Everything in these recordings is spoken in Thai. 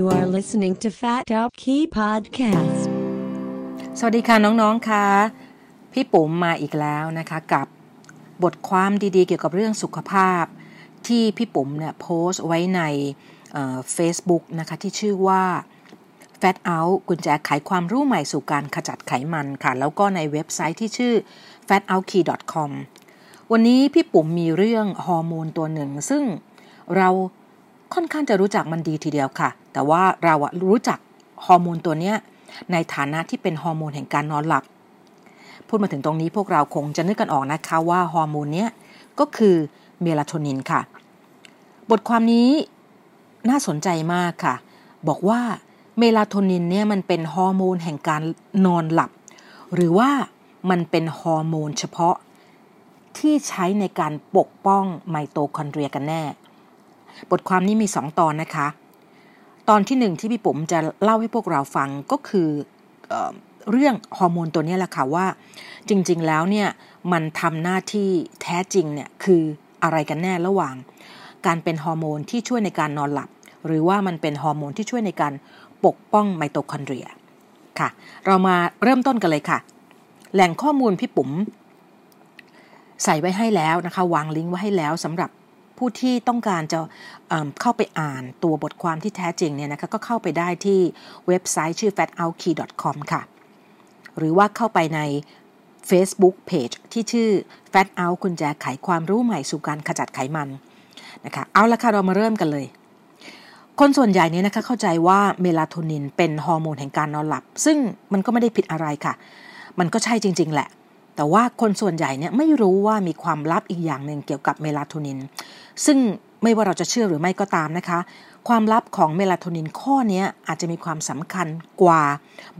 You are listening to Fat Up Key Podcast. สวัสดีค่ะน้องๆค่ะ พี่ปุ๋มมาอีกแล้วนะคะ กับบทความดีๆ เกี่ยวกับเรื่องสุขภาพ ที่พี่ปุ๋มเนี่ยโพสต์ไว้ในเฟซบุ๊กนะคะ ที่ชื่อว่า Fat Out กุญแจไขความรู้ใหม่สู่การขจัดไขมันค่ะ แล้วก็ในเว็บไซต์ที่ชื่อ fatoutKey.com วันนี้พี่ปุ๋มมีเรื่องฮอร์โมนตัวหนึ่ง ซึ่งเรา ค่อนข้างจะรู้จักมันดีทีเดียวค่ะ แต่ว่าเราอะรู้จักฮอร์โมนตัวเนี้ยในฐานะที่เป็นฮอร์โมนแห่งการนอนหลับ พูดมาถึงตรงนี้พวกเราคงจะนึกกันออกนะคะว่าฮอร์โมนเนี้ยก็คือเมลาโทนินค่ะ บทความนี้น่าสนใจมากค่ะ บอกว่าเมลาโทนินเนี่ยมันเป็นฮอร์โมนแห่งการนอนหลับ หรือว่ามันเป็นฮอร์โมนเฉพาะที่ใช้ในการปกป้องไมโตคอนเดรียกันแน่ บทความนี้มี2ตอนนะคะ ตอนที่หนึ่งที่พี่ปุ๋มจะเล่าให้พวกเราฟังก็คือเอเรื่องฮอร์โมนตัวนี้แหละค่ะว่า จริง ๆ แล้วเนี่ยมันทำหน้าที่แท้จริงเนี่ยคืออะไรกันแน่ระหว่าง การเป็นฮอร์โมนที่ช่วยในการนอนหลับ หรือว่ามันเป็นฮอร์โมนที่ช่วยในการปกป้องไมโตคอนเดรียค่ะ เรามาเริ่มต้นกันเลยค่ะ แหล่งข้อมูลพี่ปุ๋มใส่ไว้ให้แล้วนะคะ วางลิงก์ไว้ให้แล้วสำหรับ ผู้ที่ต้องการจะเเข้าไปอ่านตัวบทความที่แท้จริงเนี่ยนะคะก็เข้าไปได้ที่เว็บไซต์ชื่อ fatoutKey.com ค่ะ หรือว่าเข้าไปใน Facebook Page ที่ชื่อ Fat Out คุณแจไขความรู้ใหม่สู่การขจัดไขมันนะคะเอาละค่ะเรามาเริ่มกันเลย คนส่วนใหญ่เนี่ยนะคะเข้าใจว่าเมลาโทนินเป็นฮอร์โมนแห่งการนอนหลับ ซึ่งมันก็ไม่ได้ผิดอะไรค่ะ มันก็ใช่จริง ๆ แหละ แต่ว่าคนส่วนใหญ่เนี่ยไม่รู้ว่ามีความลับอีกอย่างหนึ่งเกี่ยวกับเมลาโทนิน ซึ่งไม่ว่าเราจะเชื่อหรือไม่ก็ตามนะคะ ความลับของเมลาโทนินข้อนี้อาจจะมีความสำคัญกว่า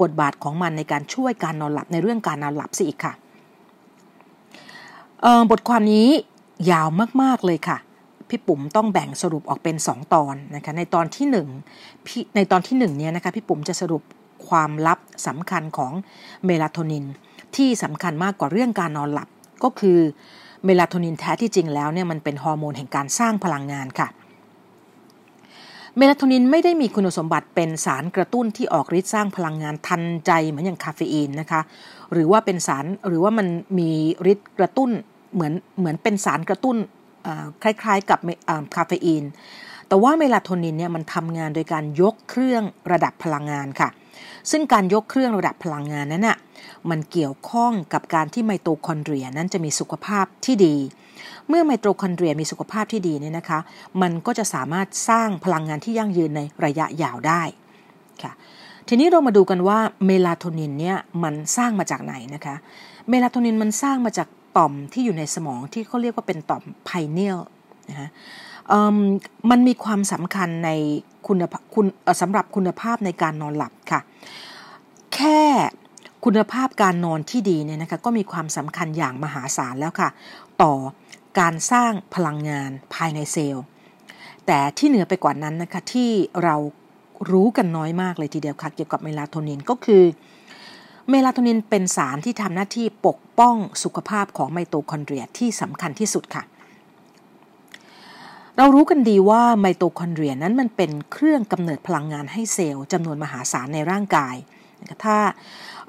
บทบาทของมันในการช่วยการนอนหลับในเรื่องการนอนหลับสิอีกค่ะบทความนี้ยาวมาก ๆ เลยค่ะ พี่ปุ๋มต้องแบ่งสรุปออกเป็น 2 ตอนนะคะในตอนที่1ในตอนที่1เนี่ยนะคะพี่ปุ๋มจะสรุปความลับสำคัญของเมลาโทนิน ที่สำคัญมากกว่าเรื่องการนอนหลับ ก็คือเมลาโทนินแท้ที่จริงแล้วเนี่ยมันเป็นฮอร์โมนแห่งการสร้างพลังงานค่ะ เมลาโทนินไม่ได้มีคุณสมบัติเป็นสารกระตุ้นที่ออกฤทธิ์สร้างพลังงานทันใจเหมือนอย่างคาเฟอีนนะคะ หรือว่าเป็นสารหรือว่ามันมีฤทธิ์กระตุ้นเหมือนเหมือนเป็นสารกระตุ้นคล้ายๆกับคาเฟอีน แต่ว่าเมลาโทนินเนี่ยมันทำงานโดยการยกเครื่องระดับพลังงานค่ะ ซึ่งการยกเครื่องระดับพลังงานนั้นน่ะมันเกี่ยวข้องกับการที่ไมโตคอนเดรียนั้นจะมีสุขภาพที่ดี เมื่อไมโตคอนเดรียมีสุขภาพที่ดีเนี่ยนะคะ มันก็จะสามารถสร้างพลังงานที่ยั่งยืนในระยะยาวได้ค่ะทีนี้เรามาดูกันว่าเมลาโทนินเนี่ยมันสร้างมาจากไหนนะคะ เมลาโทนินมันสร้างมาจากต่อมที่อยู่ในสมองที่เขาเรียกว่าเป็นต่อมไพเนียลนะคะมันมีความสำคัญในคุณคุณสำหรับคุณภาพในการนอนหลับค่ะ แค่คุณภาพการนอนที่ดีเนี่ยนะคะก็มีความสำคัญอย่างมหาศาลแล้วค่ะ ต่อการสร้างพลังงานภายในเซลล์ แต่ที่เหนือไปกว่านั้นนะคะที่เรารู้กันน้อยมากเลยทีเดียวค่ะเกี่ยวกับเมลาโทนินก็คือ เมลาโทนินเป็นสารที่ทำหน้าที่ปกป้องสุขภาพของไมโตคอนเดรียที่สำคัญที่สุดค่ะ เรารู้กันดีว่าไมโตคอนเดรียนั้นมันเป็นเครื่องกำเนิดพลังงานให้เซลล์จำนวนมหาศาลในร่างกาย ถ้า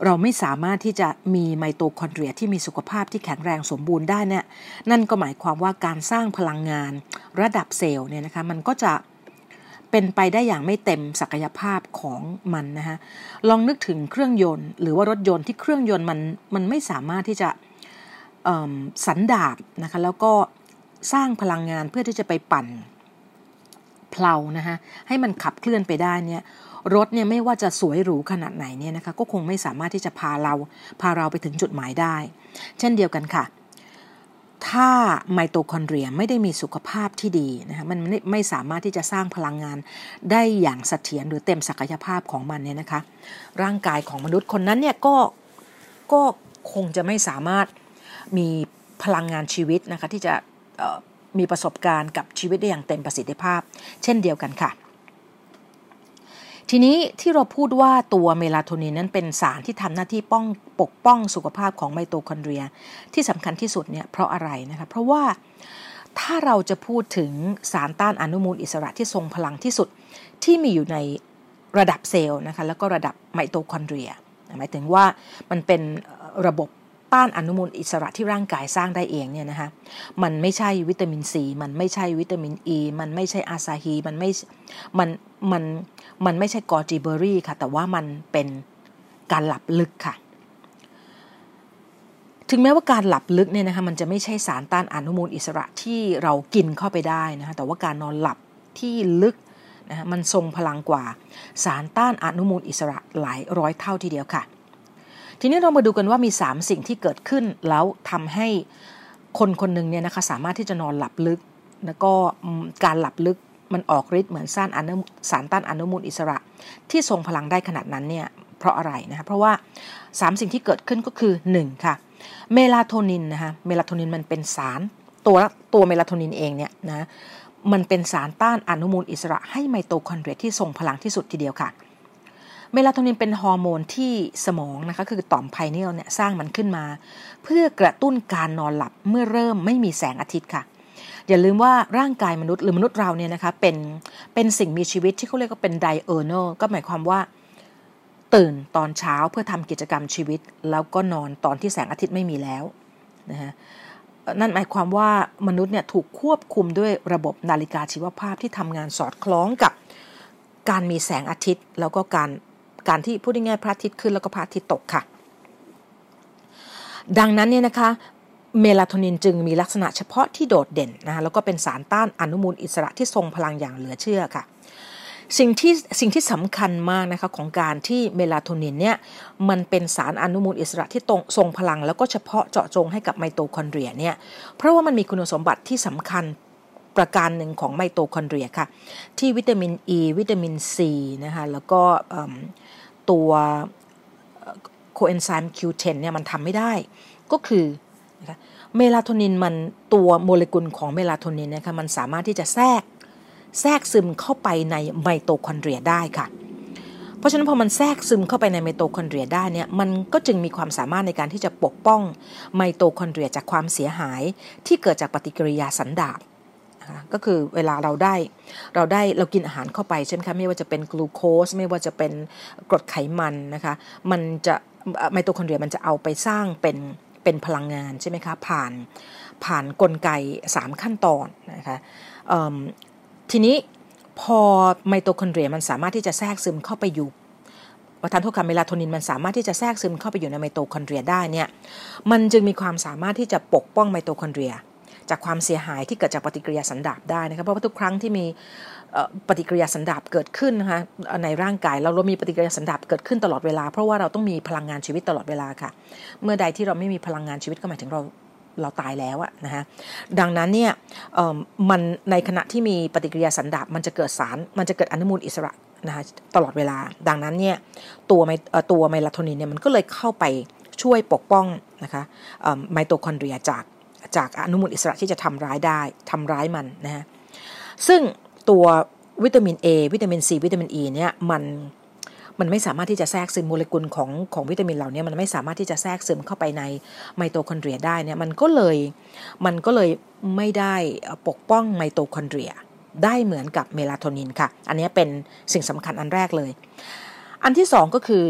เราไม่สามารถที่จะมีไมโตคอนเดรียที่มีสุขภาพที่แข็งแรงสมบูรณ์ได้เนี่ยนั่นก็หมายความว่าการสร้างพลังงานระดับเซลล์เนี่ยนะคะมันก็จะเป็นไปได้อย่างไม่เต็มศักยภาพของมันนะคะลองนึกถึงเครื่องยนต์ หรือว่ารถยนต์ที่เครื่องยนต์มันมันไม่สามารถที่จะสันดาบนะคะแล้วก็ สร้างพลังงานเพื่อที่จะไปปั่นเพลานะคะให้มันขับเคลื่อนไปได้เนี่ยรถเนี่ยไม่ว่าจะสวยหรูขนาดไหนเนี่ยนะคะก็คงไม่สามารถที่จะพาเราพาเราไปถึงจุดหมายได้ เช่นเดียวกันค่ะ ถ้าไมโตคอนเดรียไม่ได้มีสุขภาพที่ดีนะคะมันไม่ไม่สามารถที่จะสร้างพลังงานได้อย่างเสถียรหรือเต็มศักยภาพของมันเนี่ยนะคะ ร่างกายของมนุษย์คนนั้นเนี่ยก็ก็คงจะไม่สามารถมีพลังงานชีวิตนะคะที่จะ มีประสบการณ์กับชีวิตได้อย่างเต็มประสิทธิภาพ เช่นเดียวกันค่ะ ทีนี้ที่เราพูดว่าตัวเมลาโทนินนั้นเป็นสารที่ทำหน้าที่ป้องปกป้องสุขภาพของไมโตคอนเดรีย ที่สำคัญที่สุดเนี่ยเพราะอะไรนะคะเพราะว่าถ้าเราจะพูดถึงสารต้านอนุมูลอิสระที่ทรงพลังที่สุดที่มีอยู่ในระดับเซลล์นะคะแล้วก็ระดับไมโตคอนเดรียหมายถึงว่ามันเป็นระบบ ต้านอนุมูลอิสระที่ร่างกายสร้างได้เองเนี่ยนะคะมันไม่ใช่วิตามินซีมันไม่ใช่วิตามินอ e, ีมันไม่ใช่อาซาฮีมันไม่มันมันมันไม่ใช่กอจิเบอรี่ค่ะ แต่ว่ามันเป็นการหลับลึกค่ะ ถึงแม้ว่าการหลับลึกเนี่ยนะคะมันจะไม่ใช่สารต้านอนุมูลอิสระที่เรากินเข้าไปได้นะคะแต่ว่าการนอนหลับที่ลึกนะมันทรงพลังกว่า สารต้านอนุมูลอิสระหลายร้อยเท่าทีเดียวค่ะ ทีนี้เรามาดูกันว่ามี 3 สิ่งที่เกิดขึ้นแล้วทำให้คนคนหนึ่งเนี่ยนะคะสามารถที่จะนอนหลับลึก แล้วก็การหลับลึกมันออกฤทธิ์เหมือนสารอนุสารต้านอนุมูลอิสระ ที่ทรงพลังได้ขนาดนั้นเนี่ยเพราะอะไรนะคะเพราะว่า 3 สิ่งที่เกิดขึ้นก็คือ 1 ค่ะ เมลาโทนินนะคะเมลาโทนินมันเป็นสารตัวตัวเมลาโทนินเองเนี่ยนะมันเป็นสารต้านอนุมูลอิสระให้ไมโตคอนเดรียที่ทรงพลังที่สุดทีเดียวค่ะ เมลาโทนินเป็นฮอร์โมนที่สมองนะคะคือต่อมไพเนียลเนี่ยสร้างมันขึ้นมา เพื่อกระตุ้นการนอนหลับเมื่อเริ่มไม่มีแสงอาทิตย์ค่ะอย่าลืมว่าร่างกายมนุษย์หรือมนุษย์เราเนี่ยนะคะเป็นเป็นสิ่งมีชีวิตที่เขาเรียกว่าเป็นไดเออร์โนก็หมายความว่า ตื่นตอนเช้าเพื่อทำกิจกรรมชีวิต แล้วก็นอนตอนที่แสงอาทิตย์ไม่มีแล้วนะฮะนั่นหมายความว่ามนุษย์เนี่ยถูกควบคุมด้วยระบบนาฬิกาชีวภาพที่ทำงานสอดคล้องกับการมีแสงอาทิตย์ แล้วก็การ การที่พูดง่ายๆพระอาทิตย์ขึ้นแล้วก็พระอาทิตย์ตกค่ะ ดังนั้นเนี่ยนะคะเมลาโทนินจึงมีลักษณะเฉพาะที่โดดเด่นนะคะแล้วก็เป็นสารต้านอนุมูลอิสระที่ทรงพลังอย่างเหลือเชื่อค่ะ สิ่งที่สิ่งที่สำคัญมากนะคะของการที่เมลาโทนินเนี่ยมันเป็นสารอนุมูลอิสระที่ตรงทรงพลัง แล้วก็เฉพาะเจาะจงให้กับไมโตคอนเดรียเนี่ยเพราะว่ามันมีคุณสมบัติที่สำคัญ ประการหนึ่งของไมโตคอนเดรียค่ะ ที่วิตามินอ e, ีวิตามินซีนะคะแล้วก็ตัวโคเอนไซม์ Q10 เนี่ยมันทำไม่ได้ ก็คือเมลาโทนินมันตัวโมเลกุลของเมลาโทนินนะคะมันสามารถที่จะแทรกแทรกซึมเข้าไปในไมโตคอนเดรียได้ค่ะ เพราะฉะนั้นพอมันแทรกซึมเข้าไปในไมโตคอนเดรียได้เนี่ยมันก็จึงมีความสามารถในการที่จะปกป้องไมโตคอนเดรียจากความเสียหายที่เกิดจากปฏิกิริยาสันดาป ก็คือเวลาเราได้เราได้เรากินอาหารเข้าไปใช่ไหมคะไม่ว่าจะเป็นกลูโคสไม่ว่าจะเป็นกรดไขมันนะคะมันจะไมโตคอนเดรียมันจะเอาไปสร้างเป็นเป็นพลังงานใช่ไหมคะผ่านผ่านกลไก 3 ขั้นตอนนะคะทีนี้พอไมโตคอนเดรียมันสามารถที่จะแทรกซึมเข้าไปอยู่ประทานโทษค่ะเมลาโทนินมันสามารถที่จะแทรกซึมเข้าไปอยู่ในไมโตคอนเดรียได้เนี่ยมันจึงมีความสามารถที่จะปกป้องไมโตคอนเดรีย จากความเสียหายที่เกิดจากปฏิกิริยาสันดาปได้นะครับเพราะว่าทุกครั้งที่มีปฏิกิริยาสันดาปเกิดขึ้นนะคะในร่างกายเราเรามีปฏิกิริยาสันดาปเกิดขึ้นตลอดเวลา เพราะว่าเราต้องมีพลังงานชีวิตตลอดเวลาค่ะ เมื่อใดที่เราไม่มีพลังงานชีวิตก็หมายถึงเราเราตายแล้วอะนะฮะดังนั้นเนี่ยมันในขณะที่มีปฏิกิริยาสันดาปมันจะเกิดสารมันจะเกิดอนุมูลอิสระนะคะตลอดเวลา ดังนั้นเนี่ยตัวไมตัวเมลาโทนินเนี่ยมันก็เลยเข้าไปช่วยปกป้องนะคะไมโตคอนเดรียจาก จากอนุมูลอิสระที่จะทำร้ายได้ทำร้ายมันนะฮะซึ่งตัววิตามิน A วิตามิน C วิตามิน E เนี่ยมันมันไม่สามารถที่จะแทรกซึมโมเลกุลของของวิตามินเหล่านี้มันไม่สามารถที่จะแทรกซึมเข้าไปในไมโตคอนเดรียได้เนี่ยมันก็เลยมันก็เลยไม่ได้ปกป้องไมโตคอนเดรียได้เหมือนกับเมลาโทนินค่ะ อันนี้เป็นสิ่งสำคัญอันแรกเลย อันที่สองก็คือ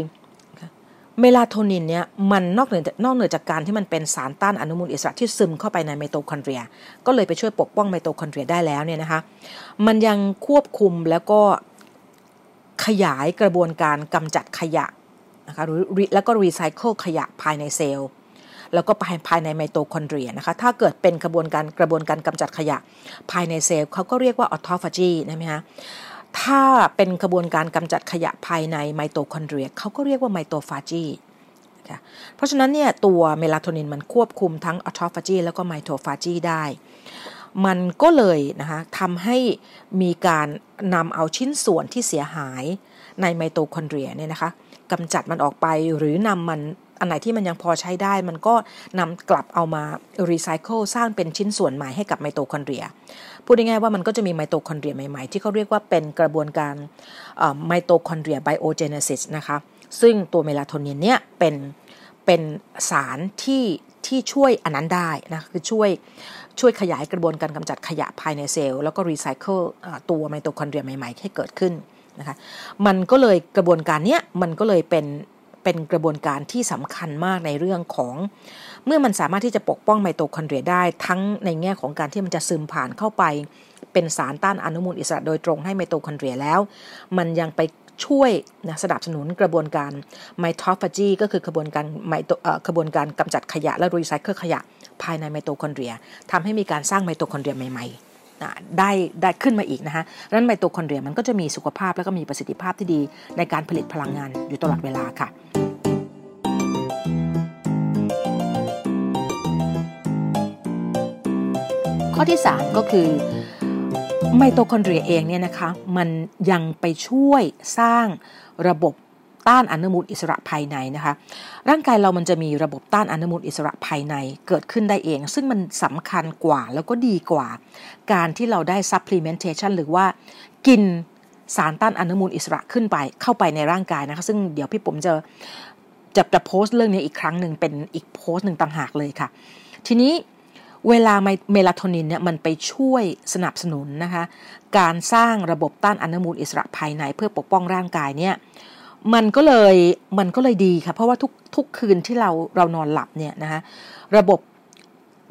เมลาโทนินเนี่ยมันนอกเหนือนอกเหนือจากการที่มันเป็นสารต้านอนุมูลอิสระที่ซึมเข้าไปในไมโตคอนเดรีย ก็เลยไปช่วยปกป้องไมโตคอนเดรียได้แล้วเนี่ยนะคะ มันยังควบคุมแล้วก็ขยายกระบวนการกำจัดขยะนะคะแล้วก็รีไซเคิลขยะภายในเซลล์ แล้วก็ภายภายในไมโตคอนเดรียนะคะถ้าเกิดเป็นกระบวนการกระบวนการกำจัดขยะภายในเซลล์เขาก็เรียกว่า autophagy นะไหมคะ ถ้าเป็นกระบวนการกำจัดขยะภายในไมโตคอนเดรียเขาก็เรียกว่า mitophagy เพราะฉะนั้นเนี่ยตัวเมลาโทนินมันควบคุมทั้ง autophagy แล้วก็ mitophagy ได้ มันก็เลยนะคะทำให้มีการนำเอาชิ้นส่วนที่เสียหายในไมโตคอนเดรียเนี่ยนะคะกำจัดมันออกไปหรือนำมัน อันไหนที่มันยังพอใช้ได้มันก็นำกลับเอามารีไซเคิลสร้างเป็นชิ้นส่วนใหม่ให้กับไมโตคอนเดรีย พูดง่ายๆว่ามันก็จะมีไมโตคอนเดรียใหม่ๆ ที่เขาเรียกว่าเป็นกระบวนการ mitochondria biogenesis นะคะซึ่งตัวเมลาโทนินเนี่ยเป็นเป็นสารที่ที่ช่วยอันนั้นได้นะคือช่วยช่วยขยายกระบวนการกำจัดขยะภายในเซลล์แล้วก็รีไซเคิลตัวไมโตคอนเดรียใหม่ ๆ ให้เกิดขึ้นนะคะมันก็เลยกระบวนการเนี้ยมันก็เลยเป็น เป็นกระบวนการที่สำคัญมากในเรื่องของ เมื่อมันสามารถที่จะปกป้องไมโตคอนเดรียได้ทั้งในแง่ของการที่มันจะซึมผ่านเข้าไป เป็นสารต้านอนุมูลอิสระโดยตรงให้ไมโตคอนเดรียแล้ว มันยังไปช่วยนะสนับสนุนกระบวนการ mitophagy ก็คือกระบวนการไมโตกระบวนการกำจัดขยะและรีไซเคิลขยะภายในไมโตคอนเดรียทำให้มีการสร้างไมโตคอนเดรียใหม่ๆ ได้ได้ขึ้นมาอีกนะคะดังนั้นไมโตคอนเดรียมันก็จะมีสุขภาพและก็มีประสิทธิภาพที่ดีในการผลิตพลังงานอยู่ตลอดเวลาค่ะข้อที่ 3 ก็คือไมโตคอนเดรียเองเนี่ยนะคะมันยังไปช่วยสร้างระบบ ต้านอนุมูลอิสระภายในนะคะ ร่างกายเรามันจะมีระบบต้านอนุมูลอิสระภายในเกิดขึ้นได้เอง ซึ่งมันสำคัญกว่าแล้วก็ดีกว่า การที่เราได้ supplementation หรือว่ากินสารต้านอนุมูลอิสระขึ้นไปเข้าไปในร่างกายนะคะ ซึ่งเดี๋ยวพี่ผมจะจะจะโพสต์เรื่องนี้อีกครั้งหนึ่งเป็นอีกโพสต์หนึ่งต่างหากเลยค่ะ ทีนี้เวลาเมลาโทนินเนี่ยมันไปช่วยสนับสนุนนะคะการสร้างระบบต้านอนุมูลอิสระภายในเพื่อปกป้องร่างกายเนี่ย มันก็เลยมันก็เลยดีค่ะ เพราะว่าทุกทุกคืนที่เราเรานอนหลับเนี่ยนะคะระบบ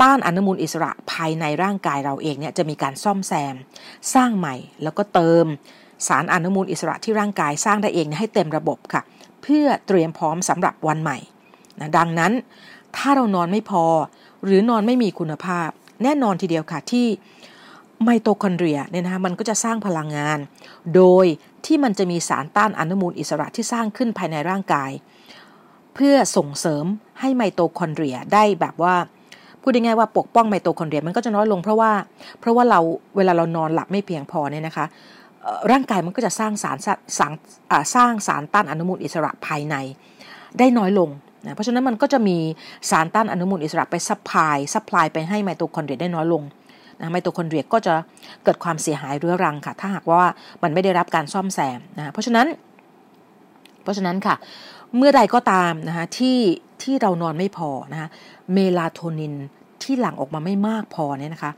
ต้านอนุมูลอิสระภายในร่างกายเราเองเนี่ยจะมีการซ่อมแซม สร้างใหม่แล้วก็เติมสารอนุมูลอิสระที่ร่างกายสร้างได้เองให้เต็มระบบค่ะ เพื่อเตรียมพร้อมสำหรับวันใหม่นะดังนั้นถ้าเรานอนไม่พอ หรือนอนไม่มีคุณภาพ แน่นอนทีเดียวค่ะที่ ไมโตคอนเดรียเนี่ยนะคะมันก็จะสร้างพลังงาน โดยที่มันจะมีสารต้านอนุมูลอิสระที่สร้างขึ้นภายในร่างกาย เพื่อส่งเสริมให้ไมโตคอนเดรียได้แบบว่าพูดง่ายๆว่าปกป้องไมโตคอนเดรียมันก็จะน้อยลงเพราะว่าเพราะว่าเราเวลาเรานอนหลับไม่เพียงพอเนี่ยนะคะร่างกายมันก็จะสร้างสารสารสร้างสารต้านอนุมูลอิสระภายในได้น้อยลงนะเพราะฉะนั้นมันก็จะมีสารต้านอนุมูลอิสระไป supply supply ไปให้ไมโตคอนเดรียได้น้อยลง นะไมโตคอนเดรียก็จะเกิดความเสียหายเรื้อรังค่ะ ถ้าหากว่ามันไม่ได้รับการซ่อมแซมนะเพราะฉะนั้น เพราะฉะนั้นค่ะ เมื่อใดก็ตามนะคะที่ที่เรานอนไม่พอนะคะเมลาโทนินที่หลั่งออกมาไม่มากพอเนี่ยนะคะ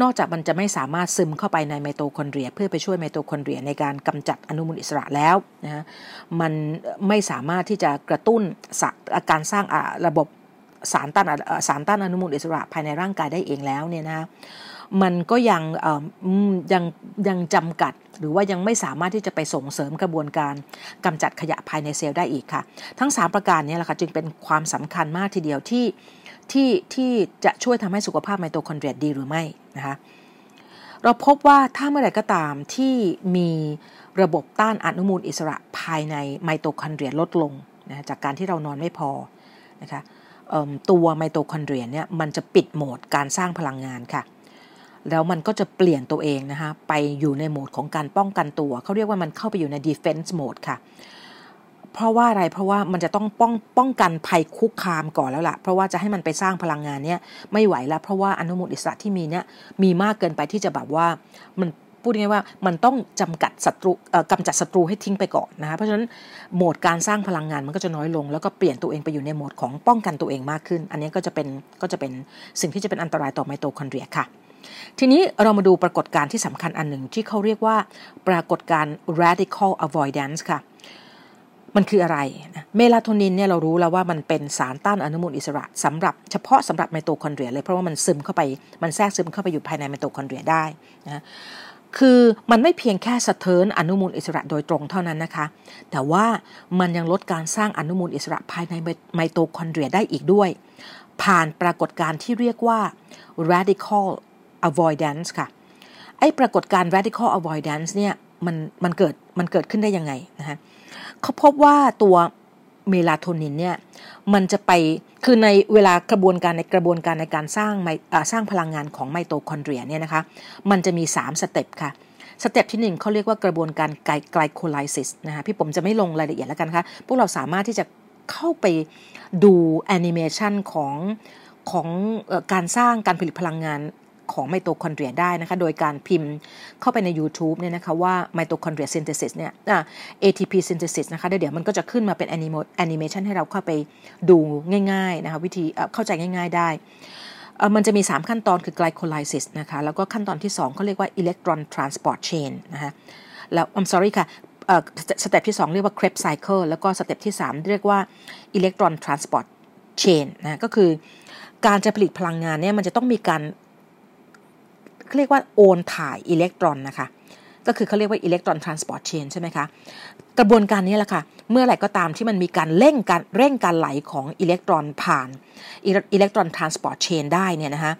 นอกจากมันจะไม่สามารถซึมเข้าไปในไมโตคอนเดรีย เพื่อไปช่วยไมโตคอนเดรียในการกำจัดอนุมูลอิสระแล้วนะมันไม่สามารถที่จะกระตุ้นการสร้างระบบสารต้านสารต้านอนุมูลอิสระภายในร่างกายได้เองแล้วเนี่ยนะ มันก็ยังยังยังจำกัด หรือว่ายังไม่สามารถที่จะไปส่งเสริมกระบวนการกำจัดขยะภายในเซลล์ได้อีกค่ะ ทั้ง 3 ประการนี้แหละค่ะจึงเป็นความสำคัญมากทีเดียวที่ที่ที่จะช่วยทำให้สุขภาพไมโตคอนเดรียดีหรือไม่นะคะเราพบว่าถ้าเมื่อไหร่ก็ตามที่มีระบบต้านอนุมูลอิสระภายในไมโตคอนเดรียลดลงนะจากการที่เรานอนไม่พอนะคะตัวไมโตคอนเดรียเนี่ยมันจะปิดโหมดการสร้างพลังงานค่ะ แล้วมันก็จะเปลี่ยนตัวเองนะคะไปอยู่ในโหมดของการป้องกันตัว เขาเรียกว่ามันเข้าไปอยู่ใน defense mode ค่ะ เพราะว่าอะไรเพราะว่ามันจะต้องป้องป้องกันภัยคุกคามก่อนแล้วละ่ะ เพราะว่าจะให้มันไปสร้างพลังงานเนี้ยไม่ไหวแล้ว เพราะว่าอนุมูลอิสระที่มีเนี้ยมีมากเกินไปที่จะแบบว่ามันพูดง่ายว่ามันต้องจำกัดศัตรูกำจัดศัตรูให้ทิ้งไปก่อนนะคะเพราะฉะนั้นโหมดการสร้างพลังงานมันก็จะน้อยลง แล้วก็เปลี่ยนตัวเองไปอยู่ในโหมดของป้องกันตัวเองมากขึ้น อันนี้ก็จะเป็นก็จะเป็นสิ่งที่จะเป็นอันตรายต่อไมโตคอนเดรียค่ะ ทีนี้เรามาดูปรากฏการณ์ที่สำคัญอันหนึ่งที่เขาเรียกว่าปรากฏการณ์ radical avoidance ค่ะ มันคืออะไร เมลาโทนินเนี่ยเรารู้แล้วว่ามันเป็นสารต้านอนุมูลอิสระสำหรับเฉพาะสำหรับไมโตคอนเดรียเลย เพราะว่ามันซึมเข้าไปมันแทรกซึมเข้าไปอยู่ภายในไมโตคอนเดรียได้นะคือมันไม่เพียงแค่สะเทินอนุมูลอิสระโดยตรงเท่านั้นนะคะ แต่ว่ามันยังลดการสร้างอนุมูลอิสระภายในไมโตคอนเดรียได้อีกด้วย ผ่านปรากฏการณ์ที่เรียกว่า radical avoidance ค่ะ ไอ้ปรากฏการณ์ radical avoidance เนี่ยมันมันเกิดมันเกิดขึ้นได้ยังไงนะฮะเขาพบว่าตัวเมลาโทนินเนี่ยมันจะไปคือในเวลากระบวนการในกระบวนการในการสร้างไมสร้างพลังงานของไมโตคอนเดรียเนี่ยนะคะมันจะมี 3 step ค่ะ step ที่ 1เขาเรียกว่ากระบวนการ glycolysis นะคะพี่ผมจะไม่ลงรายละเอียดแล้วกันคะพวกเราสามารถที่จะเข้าไปดูแอนิเมชันของของการสร้างการผลิตพลังงาน ของไมโตคอนเดรียได้นะคะ โดยการพิมพ์เข้าไปใน YouTube เนี่ยนะคะว่าไมโตคอนเดรีย synthesis เนี่ย ATP synthesis นะคะเดี๋ยวมันก็จะขึ้นมาเป็นแอนิเมชันให้เราเข้าไปดูง่ายๆนะคะวิธีเข้าใจง่าย ๆได้มันจะมี 3 ขั้นตอนคือ glycolysis นะคะ แล้วก็ขั้นตอนที่2เขาเรียกว่า electron transport chain นะคะแล้ว I'm sorry ค่ะ step ที่ 2 เรียกว่า Krebs cycle แล้วก็ step ที่ 3 เรียกว่า electron transport chain นะก็คือการจะผลิตพลังงานเนี่ยมันจะต้องมีการ เรียกว่าโอนถ่ายอิเล็กตรอนนะคะ ก็คือเขาเรียกว่า electron transport chain ใช่ไหมคะ กระบวนการนี้แหละค่ะ เมื่อไหร่ก็ตามที่มันมีการเร่งการเร่งการไหลของอิเล็กตรอนผ่าน electron transport chain ได้เนี่ยนะคะ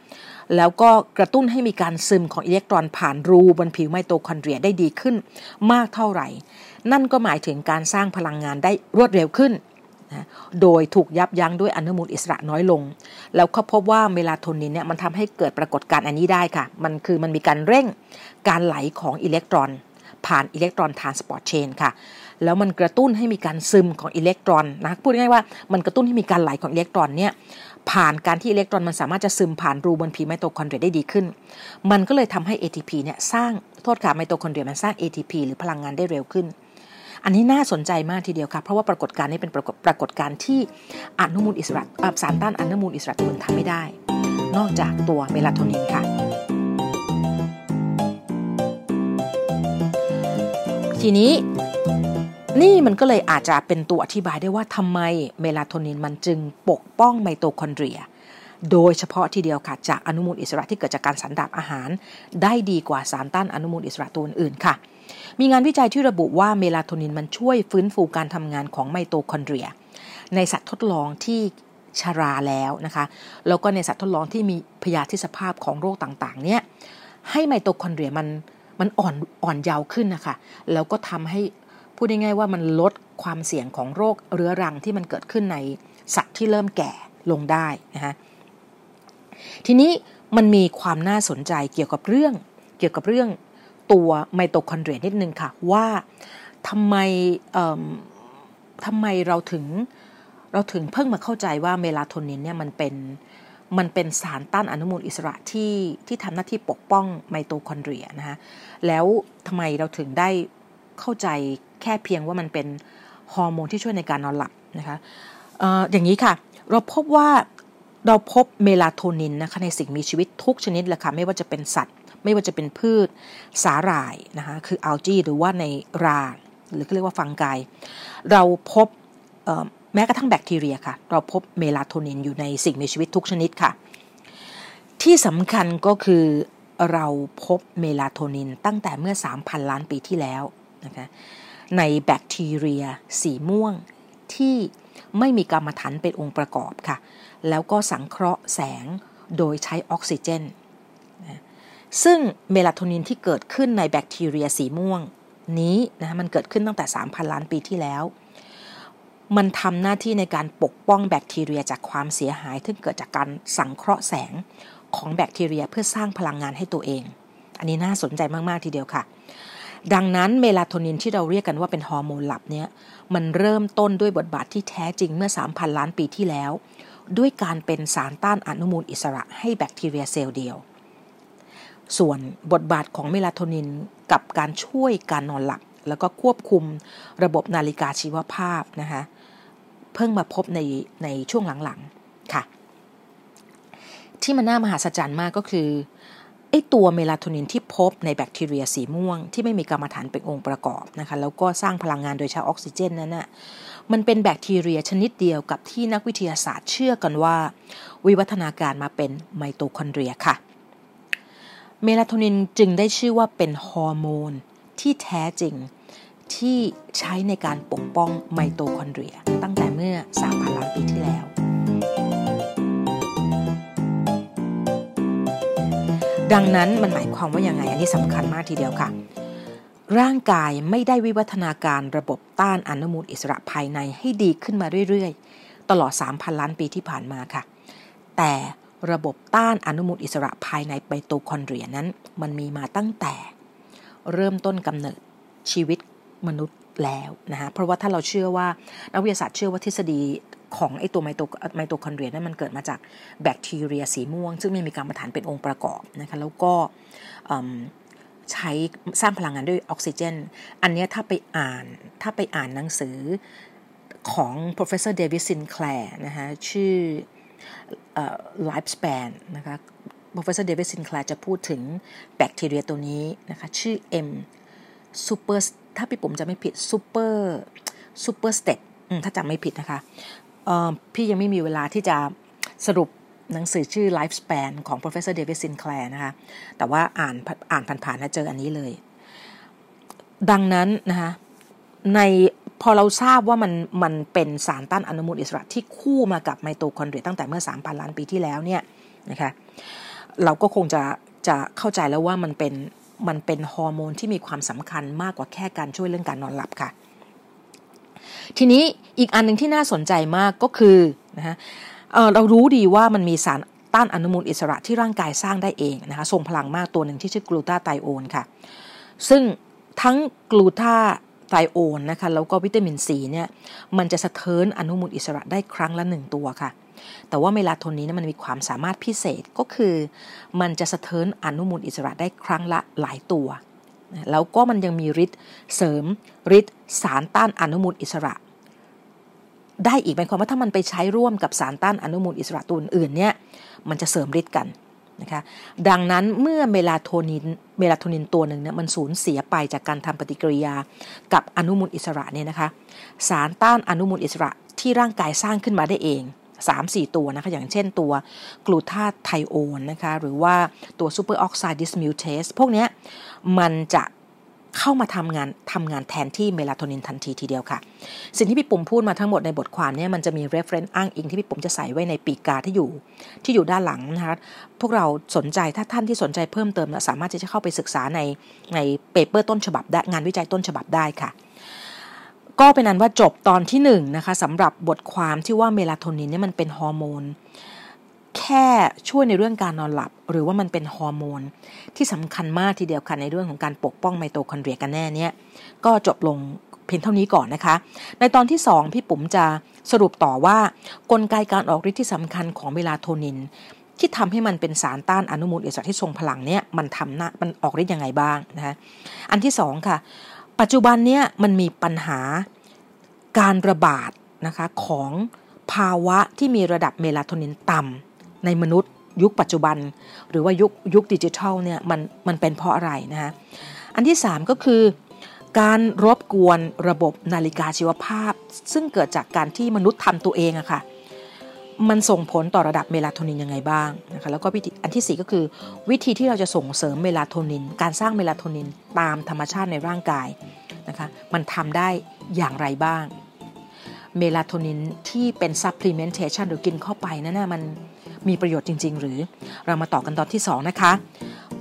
แล้วก็กระตุ้นให้มีการซึมของอิเล็กตรอนผ่านรูบนผิวไมโตคอนเดรียได้ดีขึ้นมากเท่าไหร่ นั่นก็หมายถึงการสร้างพลังงานได้รวดเร็วขึ้น นะโดยถูกยับยั้งด้วยอนุมูลอิสระน้อยลง แล้วเขาพบว่าเมลาโทนินเนี่ยมันทำให้เกิดปรากฏการณ์อันนี้ได้ค่ะ มันคือมันมีการเร่งการไหลของอิเล็กตรอน ผ่าน electron transport chain ค่ะ แล้วมันกระตุ้นให้มีการซึมของอิเล็กตรอนนะพูดง่ายๆว่ามันกระตุ้นให้มีการไหลของอิเล็กตรอนเนี่ยผ่านการที่อิเล็กตรอนมันสามารถจะซึมผ่านรูบนผิวไมโตคอนเดรียได้ดีขึ้น มันก็เลยทำให้ ATP เนี่ยสร้าง ขอโทษค่ะไมโตคอนเดรียมันสร้าง ATP หรือพลังงานได้เร็วขึ้น อันนี้น่าสนใจมากทีเดียวค่ะ เพราะว่าปรากฏการณ์นี้เป็นปรากฏปรากฏการณ์ที่อนุมูลอิสระสารต้านอนุมูลอิสระตัวอื่นทำไม่ได้ นอกจากตัวเมลาโทนินค่ะทีนี้นี่มันก็เลยอาจจะเป็นตัวอธิบายได้ว่าทำไมเมลาโทนินมันจึงปกป้องไมโตคอนเดรีย โดยเฉพาะทีเดียวค่ะ จากอนุมูลอิสระที่เกิดจากการสันดาปอาหาร ได้ดีกว่าสารต้านอนุมูลอิสระตัวอื่นค่ะ มีงานวิจัยที่ระบุว่าเมลาโทนินมันช่วยฟื้นฟูการทำงานของไมโตคอนเดรีย ในสัตว์ทดลองที่ชาราแล้วนะคะ แล้วก็ในสัตว์ทดลองที่มีพยาธิสภาพของโรคต่างๆ เนี่ยให้ไมโตคอนเดรียมันมันอ่อนอ่อนเยาว์ขึ้นนะคะ แล้วก็ทำให้พูดง่ายๆว่ามันลดความเสี่ยงของโรคเรื้อรังที่มันเกิดขึ้นในสัตว์ที่เริ่มแก่ลงได้นะคะทีนี้มันมีความน่าสนใจเกี่ยวกับเรื่องเกี่ยวกับเรื่อง ตัวไมโตคอนเดรียนิดนึงค่ะ ว่าทำไมทำไมเราถึงเราถึงเพิ่งมาเข้าใจว่าเมลาโทนินเนี่ยมันเป็นมันเป็นสารต้านอนุมูลอิสระที่ที่ทำหน้าที่ปกป้องไมโตคอนเดรียนะคะแล้วทำไมเราถึงได้เข้าใจแค่เพียงว่ามันเป็นฮอร์โมนที่ช่วยในการนอนหลับนะคะอออย่างนี้ค่ะ เราพบว่าเราพบเมลาโทนินนะคะในสิ่งมีชีวิตทุกชนิดเลยค่ะไม่ว่าจะเป็นสัตว์ ไม่ว่าจะเป็นพืชสาหร่ายนะคะคืออัลจีหรือว่าในราหรือเรียกว่าฟังไกเราพบแม้กระทั่งแบคทีเรียค่ะ เราพบเมลาโทนินอยู่ในสิ่งมีชีวิตทุกชนิดค่ะ ที่สำคัญก็คือเราพบเมลาโทนินตั้งแต่เมื่อ 3,000 ล้านปีที่แล้วนะคะในแบคทีเรียสีม่วงที่ไม่มีกรรมฐานเป็นองค์ประกอบค่ะ แล้วก็สังเคราะห์แสงโดยใช้ออกซิเจน ซึ่งเมลาโทนินที่เกิดขึ้นในแบคทีเรียสีม่วง นี้นะมันเกิดขึ้นตั้งแต่ 3,000 ล้านปีที่แล้ว มันทำหน้าที่ในการปกป้องแบคทีเรียจากความเสียหายที่เกิดจากการสังเคราะห์แสงของแบคทีเรียเพื่อสร้างพลังงานให้ตัวเอง อันนี้น่าสนใจมาก ๆ ทีเดียวค่ะ ดังนั้นเมลาโทนินที่เราเรียกกันว่าเป็นฮอร์โมนหลับเนี่ยมันเริ่มต้นด้วยบทบาทที่แท้จริงเมื่อ 3,000 ล้านปีที่แล้ว ด้วยการเป็นสารต้านอนุมูลอิสระให้แบคทีเรียเซลล์เดียว ส่วนบทบาทของเมลาโทนินกับการช่วยการนอนหลับแล้วก็ควบคุมระบบนาฬิกาชีวภาพนะคะเพิ่งมาพบในในช่วงหลังๆค่ะ ที่มันน่ามหัศจรรย์มากก็คือไอตัวเมลาโทนินที่พบในแบคทีเรียสีม่วง ที่ไม่มีกรรมฐานเป็นองค์ประกอบนะคะแล้วก็สร้างพลังงานโดยใช้ออกซิเจนนั้นนะ่ะมันเป็นแบคทีเรียชนิดเดียวกับที่นักวิทยาศาสตร์เชื่อกันว่า วิวัฒนาการมาเป็นไมโตคอนเดรียค่ะ เมลาโทนินจึงได้ชื่อว่าเป็นฮอร์โมนที่แท้จริงที่ใช้ในการปกป้องไมโตคอนเดรีย ตั้งแต่เมื่อ 3,000 ล้านปีที่แล้ว ดังนั้นมันหมายความว่ายังไง อันนี้สำคัญมากทีเดียวค่ะ ร่างกายไม่ได้วิวัฒนาการระบบต้านอนุมูลอิสระภายในให้ดีขึ้นมาเรื่อย ๆ ตลอด 3,000 ล้านปีที่ผ่านมาค่ะ แต่ ระบบต้านอนุมูลอิสระภายในไมโตคอนเดรียนั้น มันมีมาตั้งแต่เริ่มต้นกำเนิดชีวิตมนุษย์แล้วนะฮะเพราะว่าถ้าเราเชื่อว่านักวิทยาศาสตร์เชื่อว่าทฤษฎีของไอ้ตัวไมโตไมโตคอนเดรียนั้นมันเกิดมาจากแบคทีเรียสีม่วง ซึ่งมันมีกำมะถันเป็นองค์ประกอบนะคะแล้วก็ใช้สร้างพลังงานด้วยออกซิเจน อันนี้ถ้าไปอ่านถ้าไปอ่านหนังสือของ professor David Sinclair นะคะชื่อ lifespan นะคะ professor David Sinclair จะพูดถึงแบคทีเรียตัวนี้นะคะ ชื่อ M ซูเปอร์ถ้าพี่ปุ๋มจะไม่ผิดซูเปอร์ซูเปอร์สเต็ปถ้าจำไม่ผิดนะคะพี่ยังไม่มีเวลาที่จะสรุปหนังสือชื่อ Lifespan ของ Professor David Sinclair นะคะ แต่ว่าอ่านอ่านผ่านๆนะเจออันนี้เลย ดังนั้นนะคะใน พอเราทราบว่ามันมันเป็นสารต้านอนุมูลอิสระที่คู่มากับไมโตคอนเดรียตั้งแต่เมื่อ 3,000 ล้านปีที่แล้วเนี่ยนะคะเราก็คงจะจะเข้าใจแล้วว่ามันเป็นมันเป็นฮอร์โมนที่มีความสำคัญมากกว่าแค่การช่วยเรื่องการนอนหลับค่ะ ทีนี้อีกอันหนึ่งที่น่าสนใจมากก็คือนะคะเเรารู้ดีว่ามันมีสารต้านอนุมูลอิสระที่ร่างกายสร้างได้เองนะคะทรงพลังมากตัวหนึ่งที่ชื่อกลูตาไตโอนค่ะ ซึ่งทั้งกลูตา ไตโอนนะคะแล้วก็วิตามินซีเนี่ยมันจะสะเทินอนุมูลอิสระได้ครั้งละหนึ่งตัวค่ะ แต่ว่าเมลาโทนินมันมีความสามารถพิเศษก็คือ มันจะสะเทินอนุมูลอิสระได้ครั้งละหลายตัว แล้วก็มันยังมีฤทธิ์เสริมฤทธิ์สารต้านอนุมูลอิสระ ได้อีกหมายความว่าถ้ามันไปใช้ร่วมกับสารต้านอนุมูลอิสระตัวอื่นเนี่ยมันจะเสริมฤทธิ์กัน นะคะดังนั้นเมื่อเมลาโทนินเมลาโทนินตัวหนึ่งเนี่ยมันสูญเสียไปจากการทำปฏิกิริยากับอนุมูลอิสระเนี่ยนะคะสารต้านอนุมูลอิสระที่ร่างกายสร้างขึ้นมาได้เอง 3-4 ตัวนะคะอย่างเช่นตัวกลูตาไทโอนนะคะหรือว่าตัว superoxide dismutase พวกนี้มันจะ เข้ามาทำงานทำงานแทนที่เมลาโทนินทันทีทีเดียวค่ะ สิ่งที่พี่ปุ๋มพูดมาทั้งหมดในบทความเนี่ยมันจะมี reference อ้างอิงที่พี่ปุ๋มจะใส่ไว้ในปีกกาที่อยู่ ที่อยู่ด้านหลังนะคะพวกเราสนใจถ้าท่านที่สนใจเพิ่มเติมสามารถที่จะเข้าไปศึกษาในใน paper ต้นฉบับได้งานวิจัยต้นฉบับได้ค่ะ ก็เป็นอันว่าจบตอนที่1นนะคะสำหรับบทความที่ว่าเมลาโทนินเนี่ยมันเป็นฮอร์โมน แค่ช่วยในเรื่องการนอนหลับ หรือว่ามันเป็นฮอร์โมน ที่สำคัญมากทีเดียวค่ะในเรื่องของการปกป้องไมโตคอนเดรียกันแน่เนี่ยก็จบลงเพียงเท่านี้ก่อนนะคะ ในตอนที่ 2 พี่ปุ๋มจะสรุปต่อว่ากลไกการออกฤทธิ์ที่สำคัญของเวลาโทนิน ที่ทำให้มันเป็นสารต้านอนุมูลอิสระที่ทรงพลังเนี่ยมันทำหน้ามันออกฤทธิ์ยังไงบ้างนะคะอันที่ 2 ค่ะ ปัจจุบันเนี่ยมันมีปัญหาการระบาดนะคะของภาวะที่มีระดับเมลาโทนินต่ำ ในมนุษย์ ยุคปัจจุบัน หรือว่ายุคยุคดิจิทัลเนี่ยมันมันเป็นเพราะอะไรนะฮะอันที่ 3 ก็คือการรบกวนระบบนาฬิกาชีวภาพ ซึ่งเกิดจากการที่มนุษย์ทำตัวเองอะค่ะมันส่งผลต่อระดับเมลาโทนินยังไงบ้างนะคะแล้วก็วิธีอันที่ 4 ก็คือ วิธีที่เราจะส่งเสริมเมลาโทนิน การสร้างเมลาโทนินตามธรรมชาติในร่างกายนะคะมันทำได้อย่างไรบ้าง เมลาโทนินที่เป็น supplementation หรือกินเข้าไปนั่นนะมัน มีประโยชน์จริง ๆ หรือ เรามาต่อกันตอนที่ 2 นะคะ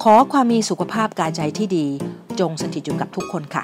ขอความมีสุขภาพกายใจที่ดี จงสถิตอยู่กับทุกคนค่ะ